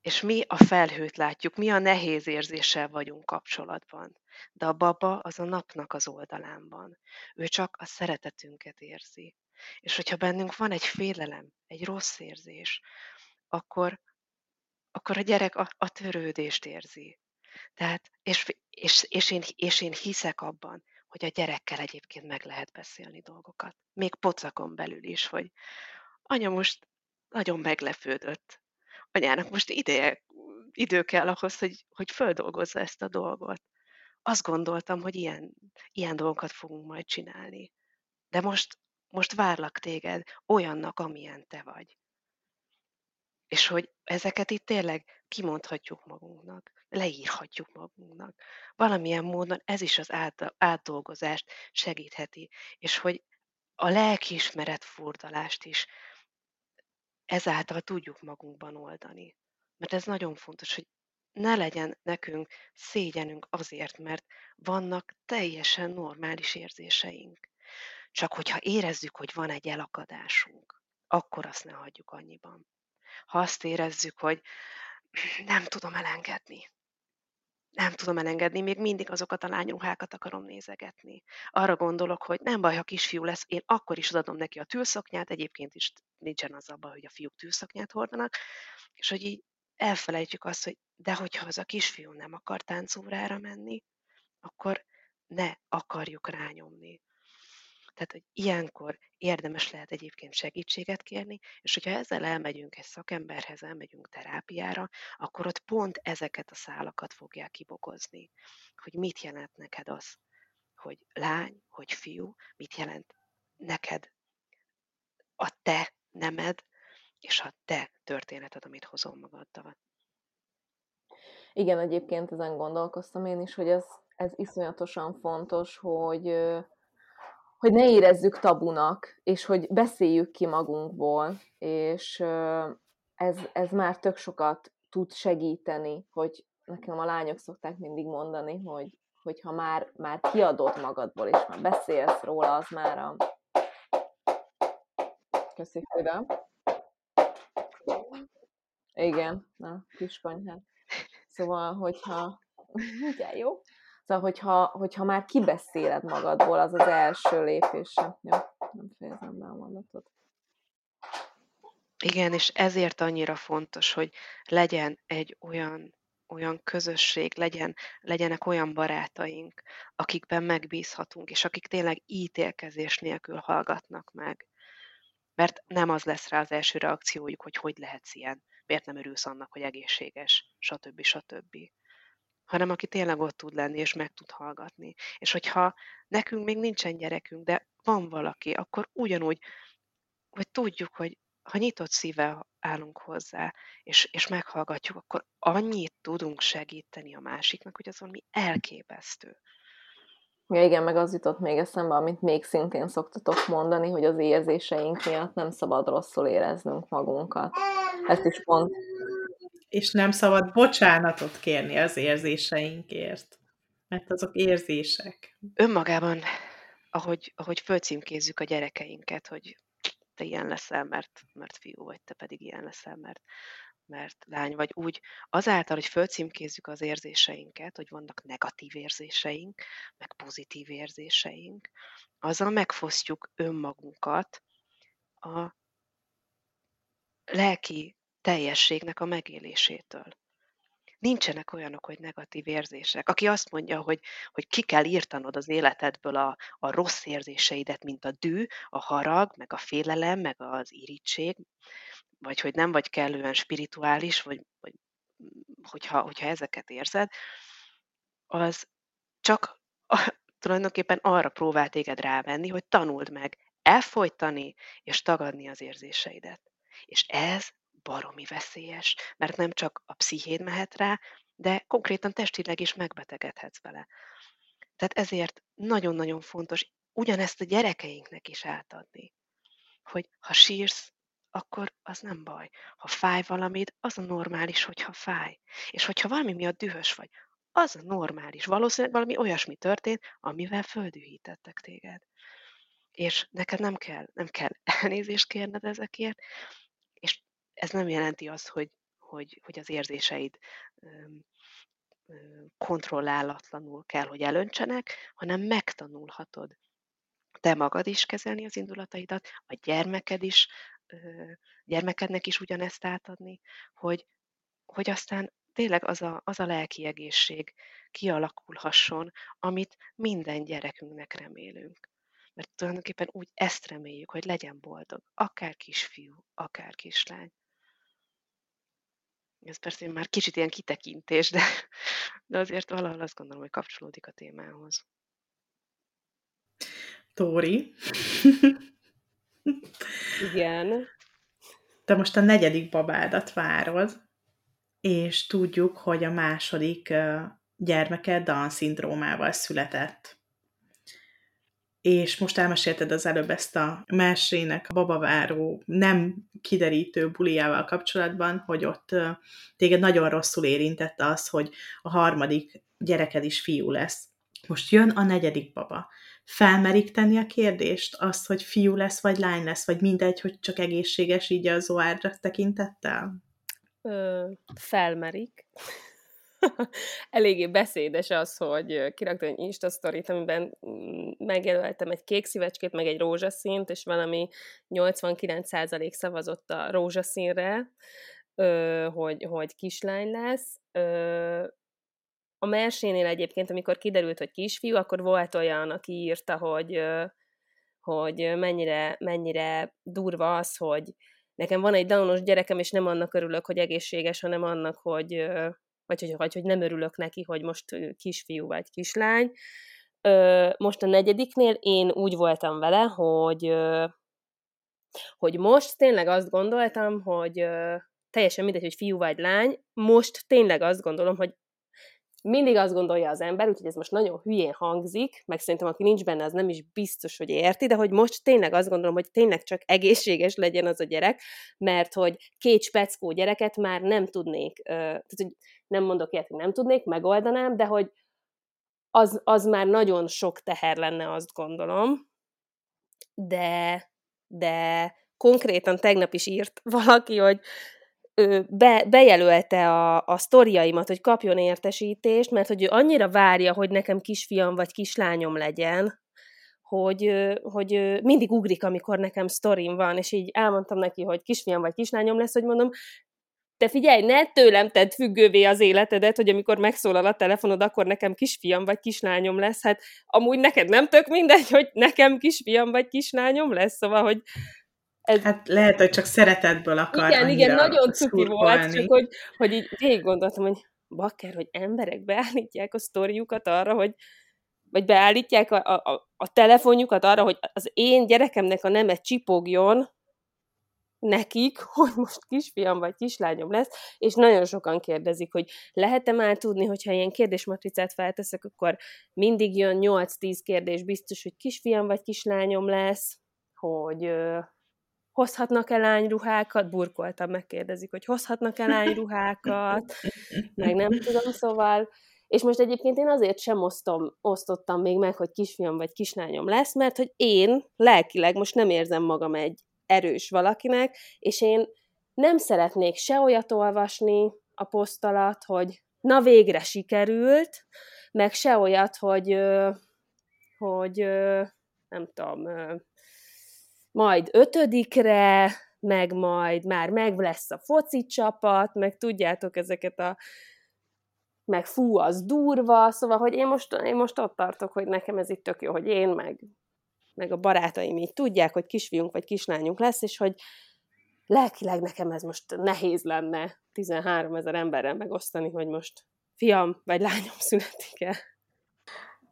És mi a felhőt látjuk, mi a nehéz érzéssel vagyunk kapcsolatban. De a baba az a napnak az oldalán van. Ő csak a szeretetünket érzi. És hogyha bennünk van egy félelem, egy rossz érzés, akkor, akkor a gyerek a, a törődést érzi. Tehát, és, és, és, én, és én hiszek abban, hogy a gyerekkel egyébként meg lehet beszélni dolgokat. Még pocakon belül is, hogy anya most nagyon meglepődött. Anyának most ideje, idő kell ahhoz, hogy, hogy földolgozza ezt a dolgot. Azt gondoltam, hogy ilyen, ilyen dolgokat fogunk majd csinálni. De most, most várlak téged olyannak, amilyen te vagy. És hogy ezeket itt tényleg kimondhatjuk magunknak, leírhatjuk magunknak. Valamilyen módon ez is az át, átdolgozást segítheti, és hogy a lelkiismeret furdalást is ezáltal tudjuk magunkban oldani. Mert ez nagyon fontos, hogy ne legyen nekünk szégyenünk azért, mert vannak teljesen normális érzéseink. Csak hogyha érezzük, hogy van egy elakadásunk, akkor azt ne hagyjuk annyiban. Ha azt érezzük, hogy nem tudom elengedni, nem tudom elengedni, még mindig azokat a lányruhákat akarom nézegetni. Arra gondolok, hogy nem baj, ha kisfiú lesz, én akkor is adom neki a tűlszoknyát, egyébként is nincsen az abban, hogy a fiúk tűlszoknyát hordanak, és hogy így elfelejtjük azt, hogy de hogyha az a kisfiú nem akar táncórára menni, akkor ne akarjuk rányomni. Tehát, hogy ilyenkor érdemes lehet egyébként segítséget kérni, és hogyha ezzel elmegyünk egy szakemberhez, elmegyünk terápiára, akkor ott pont ezeket a szálakat fogják kibogozni. Hogy mit jelent neked az, hogy lány, hogy fiú, mit jelent neked a te nemed, és a te történeted, amit hozol magaddal. Igen, egyébként ezen gondolkoztam én is, hogy ez, ez iszonyatosan fontos, hogy hogy ne érezzük tabunak, és hogy beszéljük ki magunkból, és ez, ez már tök sokat tud segíteni, hogy nekem a lányok szokták mindig mondani, hogy, hogy ha már, már kiadod magadból, és már beszélsz róla, az már a... Köszi szépen. Igen, na, kiskonyhát. Szóval, hogyha... *laughs* Ugye, jó? Szóval, hogyha, hogyha már kibeszéled magadból, az az első lépés. Jó, nem fejezem be a mondatot. Igen, és ezért annyira fontos, hogy legyen egy olyan olyan közösség, legyen, legyenek olyan barátaink, akikben megbízhatunk, és akik tényleg ítélkezés nélkül hallgatnak meg. Mert nem az lesz rá az első reakciójuk, hogy hogy lehetsz ilyen, miért nem örülsz annak, hogy egészséges, stb. stb hanem aki tényleg ott tud lenni, és meg tud hallgatni. És hogyha nekünk még nincsen gyerekünk, de van valaki, akkor ugyanúgy, hogy tudjuk, hogy ha nyitott szívvel állunk hozzá, és, és meghallgatjuk, akkor annyit tudunk segíteni a másiknak, hogy az valami elképesztő. Ja, igen, meg az jutott még eszembe, amit még szintén szoktatok mondani, hogy az érzéseink miatt nem szabad rosszul éreznünk magunkat. Ezt is pont. És nem szabad bocsánatot kérni az érzéseinkért, mert azok érzések. Önmagában, ahogy, ahogy fölcímkézzük a gyerekeinket, hogy te ilyen leszel, mert, mert fiú vagy, te pedig ilyen leszel, mert, mert lány vagy. Úgy azáltal, hogy fölcímkézzük az érzéseinket, hogy vannak negatív érzéseink, meg pozitív érzéseink, azzal megfosztjuk önmagunkat a lelki teljességnek a megélésétől. Nincsenek olyanok, hogy negatív érzések. Aki azt mondja, hogy, hogy ki kell írtanod az életedből a, a rossz érzéseidet, mint a dű, a harag, meg a félelem, meg az irítség, vagy hogy nem vagy kellően spirituális, vagy, vagy hogyha, hogyha ezeket érzed, az csak a, tulajdonképpen arra próbál téged rávenni, hogy tanuld meg elfolytani és tagadni az érzéseidet. És ez baromi veszélyes, mert nem csak a pszichéd mehet rá, de konkrétan testileg is megbetegedhetsz vele. Tehát ezért nagyon-nagyon fontos ugyanezt a gyerekeinknek is átadni, hogy ha sírsz, akkor az nem baj. Ha fáj valamit, az a normális, hogyha fáj. És hogyha valami miatt dühös vagy, az a normális. Valószínűleg valami olyasmi történt, amivel földühítettek téged. És neked nem kell, nem kell *laughs* elnézést kérned ezekért, ez nem jelenti azt, hogy, hogy, hogy az érzéseid kontrollálatlanul kell, hogy elöntsenek, hanem megtanulhatod te magad is kezelni az indulataidat, a gyermeked is gyermekednek is ugyanezt átadni, hogy, hogy aztán tényleg az a, az a lelki egészség kialakulhasson, amit minden gyerekünknek remélünk. Mert tulajdonképpen úgy ezt reméljük, hogy legyen boldog, akár kisfiú, akár kislány. Ez persze már kicsit ilyen kitekintés, de, de azért valahol azt gondolom, hogy kapcsolódik a témához. Tóri. Igen. Te most a negyedik babádat várod, és tudjuk, hogy a második gyermeke Down-szindrómával született. És most elmesélted az előbb ezt a mesének a babaváró nem kiderítő buliával kapcsolatban, hogy ott téged nagyon rosszul érintette az, hogy a harmadik gyereked is fiú lesz. Most jön a negyedik baba felmerik tenni a kérdést, azt, hogy fiú lesz, vagy lány lesz, vagy mindegy, hogy csak egészséges így a zoárra tekintettel? Ö, felmerik. *laughs* Eléggé beszédes az, hogy kiraktam egy Insta sztorit, amiben mm, megjelöltem egy kék szívecskét, meg egy rózsaszínt, és valami 89% szavazott a rózsaszínre, hogy, hogy kislány lesz. A mersénél egyébként, amikor kiderült, hogy kisfiú, akkor volt olyan, aki írta, hogy, hogy mennyire, mennyire durva az, hogy nekem van egy downos gyerekem, és nem annak örülök, hogy egészséges, hanem annak, hogy, vagy hogy, vagy hogy nem örülök neki, hogy most kisfiú vagy kislány. Most a negyediknél én úgy voltam vele, hogy, hogy most tényleg azt gondoltam, hogy teljesen mindegy, hogy fiú vagy lány, most tényleg azt gondolom, hogy mindig azt gondolja az ember, úgyhogy ez most nagyon hülyén hangzik, meg szerintem aki nincs benne, az nem is biztos, hogy érti, de hogy most tényleg azt gondolom, hogy tényleg csak egészséges legyen az a gyerek, mert hogy két speckó gyereket már nem tudnék, tehát hogy nem mondok ilyet, hogy nem tudnék, megoldanám, de hogy az, az már nagyon sok teher lenne, azt gondolom, de, de konkrétan tegnap is írt valaki, hogy ő be, bejelölte a, a sztoriaimat, hogy kapjon értesítést, mert hogy ő annyira várja, hogy nekem kisfiam vagy kislányom legyen, hogy, hogy mindig ugrik, amikor nekem sztorim van, és így elmondtam neki, hogy kisfiam vagy kislányom lesz, hogy mondom, te figyelj, ne tőlem tedd függővé az életedet, hogy amikor megszólal a telefonod, akkor nekem kisfiam vagy kislányom lesz. Hát amúgy neked nem tök mindegy, hogy nekem kisfiam vagy kislányom lesz, szóval, hogy ez... Hát lehet, hogy csak szeretetből akar Igen, igen, nagyon cuki volt, csak hogy, hogy így végig gondoltam, hogy bakker, hogy emberek beállítják a sztoriukat arra, hogy vagy beállítják a, a, a telefonjukat arra, hogy az én gyerekemnek a neme csipogjon, nekik, *laughs* hogy most kisfiam vagy kislányom lesz, és nagyon sokan kérdezik, hogy lehet-e már tudni, hogyha ilyen kérdésmatricát felteszek, akkor mindig jön 8-10 kérdés biztos, hogy kisfiam vagy kislányom lesz, hogy hozhatnak-e lányruhákat, burkoltam, megkérdezik, hogy hozhatnak-e lányruhákat, meg nem tudom, szóval, és most egyébként én azért sem osztom, osztottam még meg, hogy kisfiam vagy kislányom lesz, mert hogy én lelkileg most nem érzem magam egy erős valakinek, és én nem szeretnék se olyat olvasni a poszt alatt, hogy na végre sikerült, meg se olyat, hogy, hogy nem tudom, majd ötödikre, meg majd már meg lesz a foci csapat, meg tudjátok ezeket a meg fú, az durva, szóval, hogy én most, én most ott tartok, hogy nekem ez itt tök jó, hogy én meg meg a barátaim így tudják, hogy kisfiunk vagy kislányunk lesz, és hogy lelkileg nekem ez most nehéz lenne 13 ezer emberrel megosztani, hogy most fiam vagy lányom születik-e.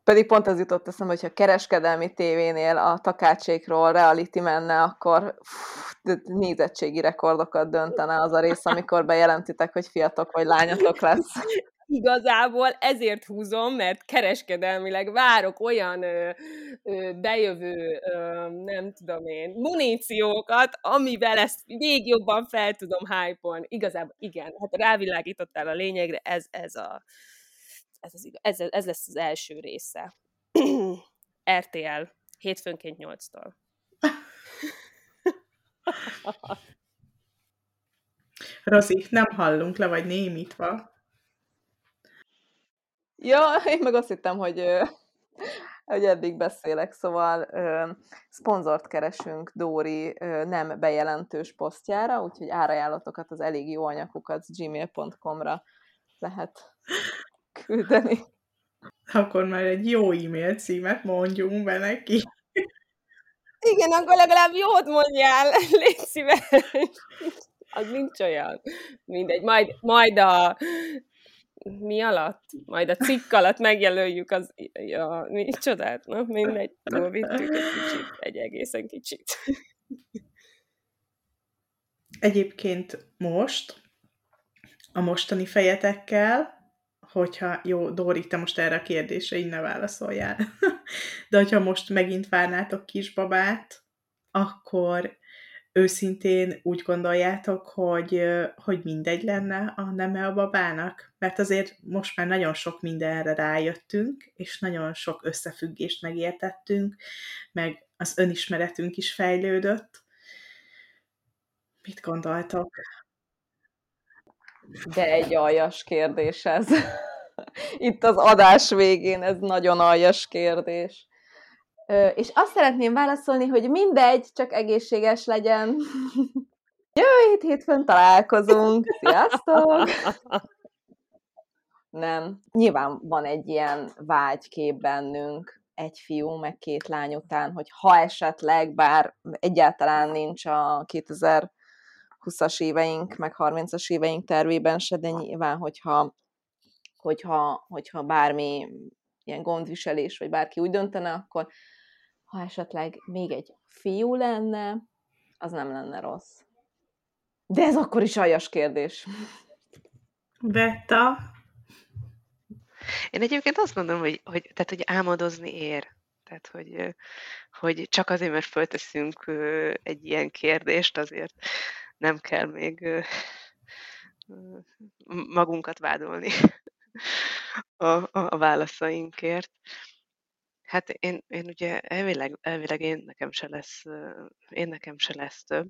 Pedig pont az jutott eszembe, hogyha kereskedelmi tévénél a takácsékról reality menne, akkor pff, nézettségi rekordokat döntene az a rész, amikor bejelentitek, hogy fiatok vagy lányatok lesz. Igazából ezért húzom, mert kereskedelmileg várok olyan ö, ö, bejövő, ö, nem tudom én, muníciókat, amivel ezt még jobban fel tudom hype Igazából igen, hát rávilágítottál a lényegre, ez, ez, a, ez, az, ez, ez lesz az első része. RTL, hétfőnként 8-tól. *laughs* Rozi, nem hallunk le, vagy némítva. Ja, én meg azt hittem, hogy, hogy eddig beszélek, szóval szponzort keresünk Dóri nem bejelentős posztjára, úgyhogy árajánlatokat az elég jó anyagokat gmail.com-ra lehet küldeni. Akkor már egy jó e-mail címet mondjunk be neki. Igen, akkor legalább jót mondjál, *laughs* légy szíves. Az nincs olyan. Mindegy, majd, majd a mi alatt? Majd a cikk alatt megjelöljük az, ja, mi csodát, na mindegy, túlvittük egy kicsit, egy egészen kicsit. Egyébként most, a mostani fejetekkel, hogyha, jó, Dóri, te most erre a kérdésre így ne válaszoljál, *laughs* de hogyha most megint várnátok kisbabát, akkor őszintén úgy gondoljátok, hogy, hogy mindegy lenne a neme a babának? Mert azért most már nagyon sok mindenre rájöttünk, és nagyon sok összefüggést megértettünk, meg az önismeretünk is fejlődött. Mit gondoltok? De egy aljas kérdés ez. *laughs* Itt az adás végén ez nagyon aljas kérdés. És azt szeretném válaszolni, hogy mindegy, csak egészséges legyen. *laughs* Jövő hét hétfőn találkozunk. Sziasztok! *laughs* Nem. Nyilván van egy ilyen vágykép bennünk, egy fiú, meg két lány után, hogy ha esetleg, bár egyáltalán nincs a 2020-as éveink, meg 30-as éveink tervében se, de nyilván, hogyha, hogyha, hogyha bármi ilyen gondviselés, vagy bárki úgy döntene, akkor ha esetleg még egy fiú lenne, az nem lenne rossz. De ez akkor is aljas kérdés. Betta? Én egyébként azt gondolom, hogy, hogy, tehát, hogy álmodozni ér. Tehát, hogy, hogy csak azért, mert fölteszünk egy ilyen kérdést, azért nem kell még magunkat vádolni a, a, a válaszainkért. Hát én, én ugye elvileg, elvileg én nekem se lesz, én nekem se lesz több,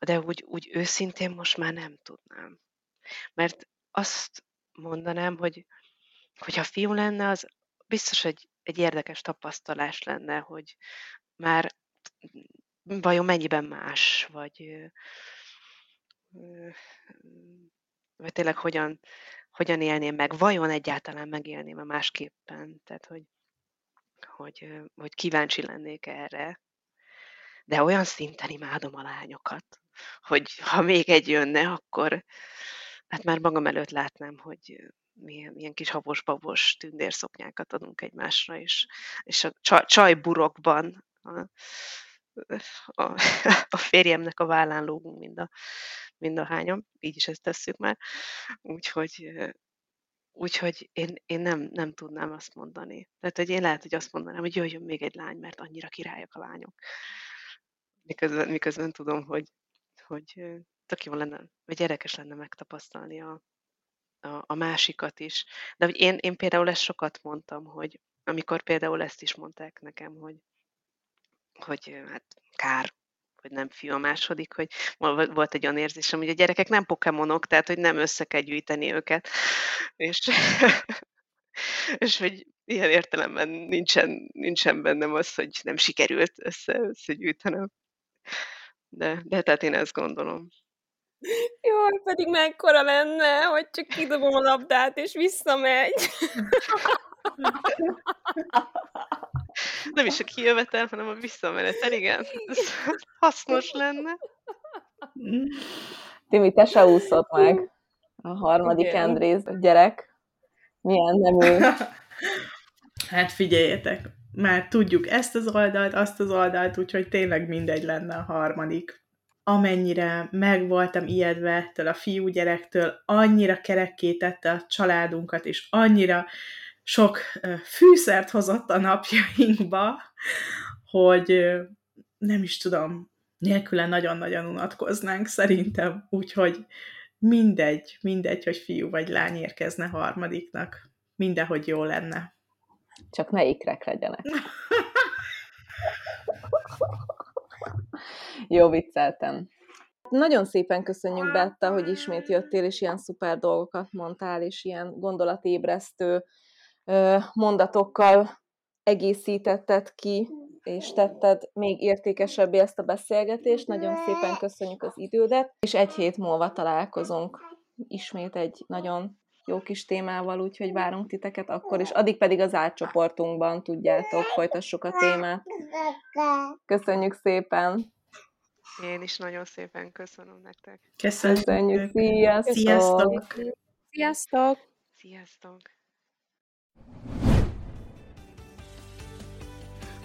de úgy, úgy őszintén most már nem tudnám. Mert azt mondanám, hogy hogyha fiú lenne, az biztos egy, egy érdekes tapasztalás lenne, hogy már vajon mennyiben más, vagy, vagy tényleg hogyan, hogyan élném meg, vajon egyáltalán megélném-e másképpen. Tehát, hogy hogy, hogy kíváncsi lennék erre. De olyan szinten imádom a lányokat, hogy ha még egy jönne, akkor hát már magam előtt látnám, hogy milyen, milyen kis habos-babos tündérszoknyákat adunk egymásra, és, és a csaj, csajburokban a, *laughs* a férjemnek a vállán lógunk mind a, mind a hányan, így is ezt tesszük már. Úgyhogy, úgyhogy én, én nem, nem tudnám azt mondani. Tehát, hogy én lehet, hogy azt mondanám, hogy jöjjön még egy lány, mert annyira királyok a lányok. Miközben, miközben tudom, hogy, hogy tök jó lenne, vagy érdekes lenne megtapasztalni a, a, a másikat is. De hogy én, én például ezt sokat mondtam, hogy amikor például ezt is mondták nekem, hogy, hogy hát kár, hogy nem fiú a második, hogy volt egy olyan érzésem, hogy a gyerekek nem pokémonok, tehát hogy nem össze kell gyűjteni őket. És, *laughs* és hogy ilyen értelemben nincsen, nincsen bennem az, hogy nem sikerült össze, összegyűjtenem. De, de tehát én ezt gondolom. Jó, pedig mekkora lenne, hogy csak kidobom a labdát, és visszamegy. *laughs* Nem is a kijövetel, hanem a visszamenetel, igen. Ez hasznos lenne. Timi, te se úszott meg. A harmadik okay. Andrész gyerek. Milyen nemű. *laughs* Hát figyeljetek, már tudjuk ezt az oldalt, azt az oldalt, úgyhogy tényleg mindegy lenne a harmadik amennyire meg voltam ijedve ettől a fiúgyerektől, annyira kerekkétette a családunkat, és annyira sok fűszert hozott a napjainkba, hogy nem is tudom, nélküle nagyon-nagyon unatkoznánk szerintem, úgyhogy mindegy, mindegy, hogy fiú vagy lány érkezne harmadiknak, mindenhogy jó lenne. Csak ne ikrek legyenek. *laughs* Jó vicceltem. Nagyon szépen köszönjük, Betta, hogy ismét jöttél, és ilyen szuper dolgokat mondtál, és ilyen gondolatébresztő mondatokkal egészítetted ki, és tetted még értékesebbé ezt a beszélgetést. Nagyon szépen köszönjük az idődet, és egy hét múlva találkozunk ismét egy nagyon jó kis témával, úgyhogy várunk titeket akkor, és addig pedig az átcsoportunkban tudjátok, folytassuk a témát. Köszönjük szépen! Én is nagyon szépen köszönöm nektek. Köszönjük. Köszönjük. Sziasztok! Sziasztok! Sziasztok! Sziasztok!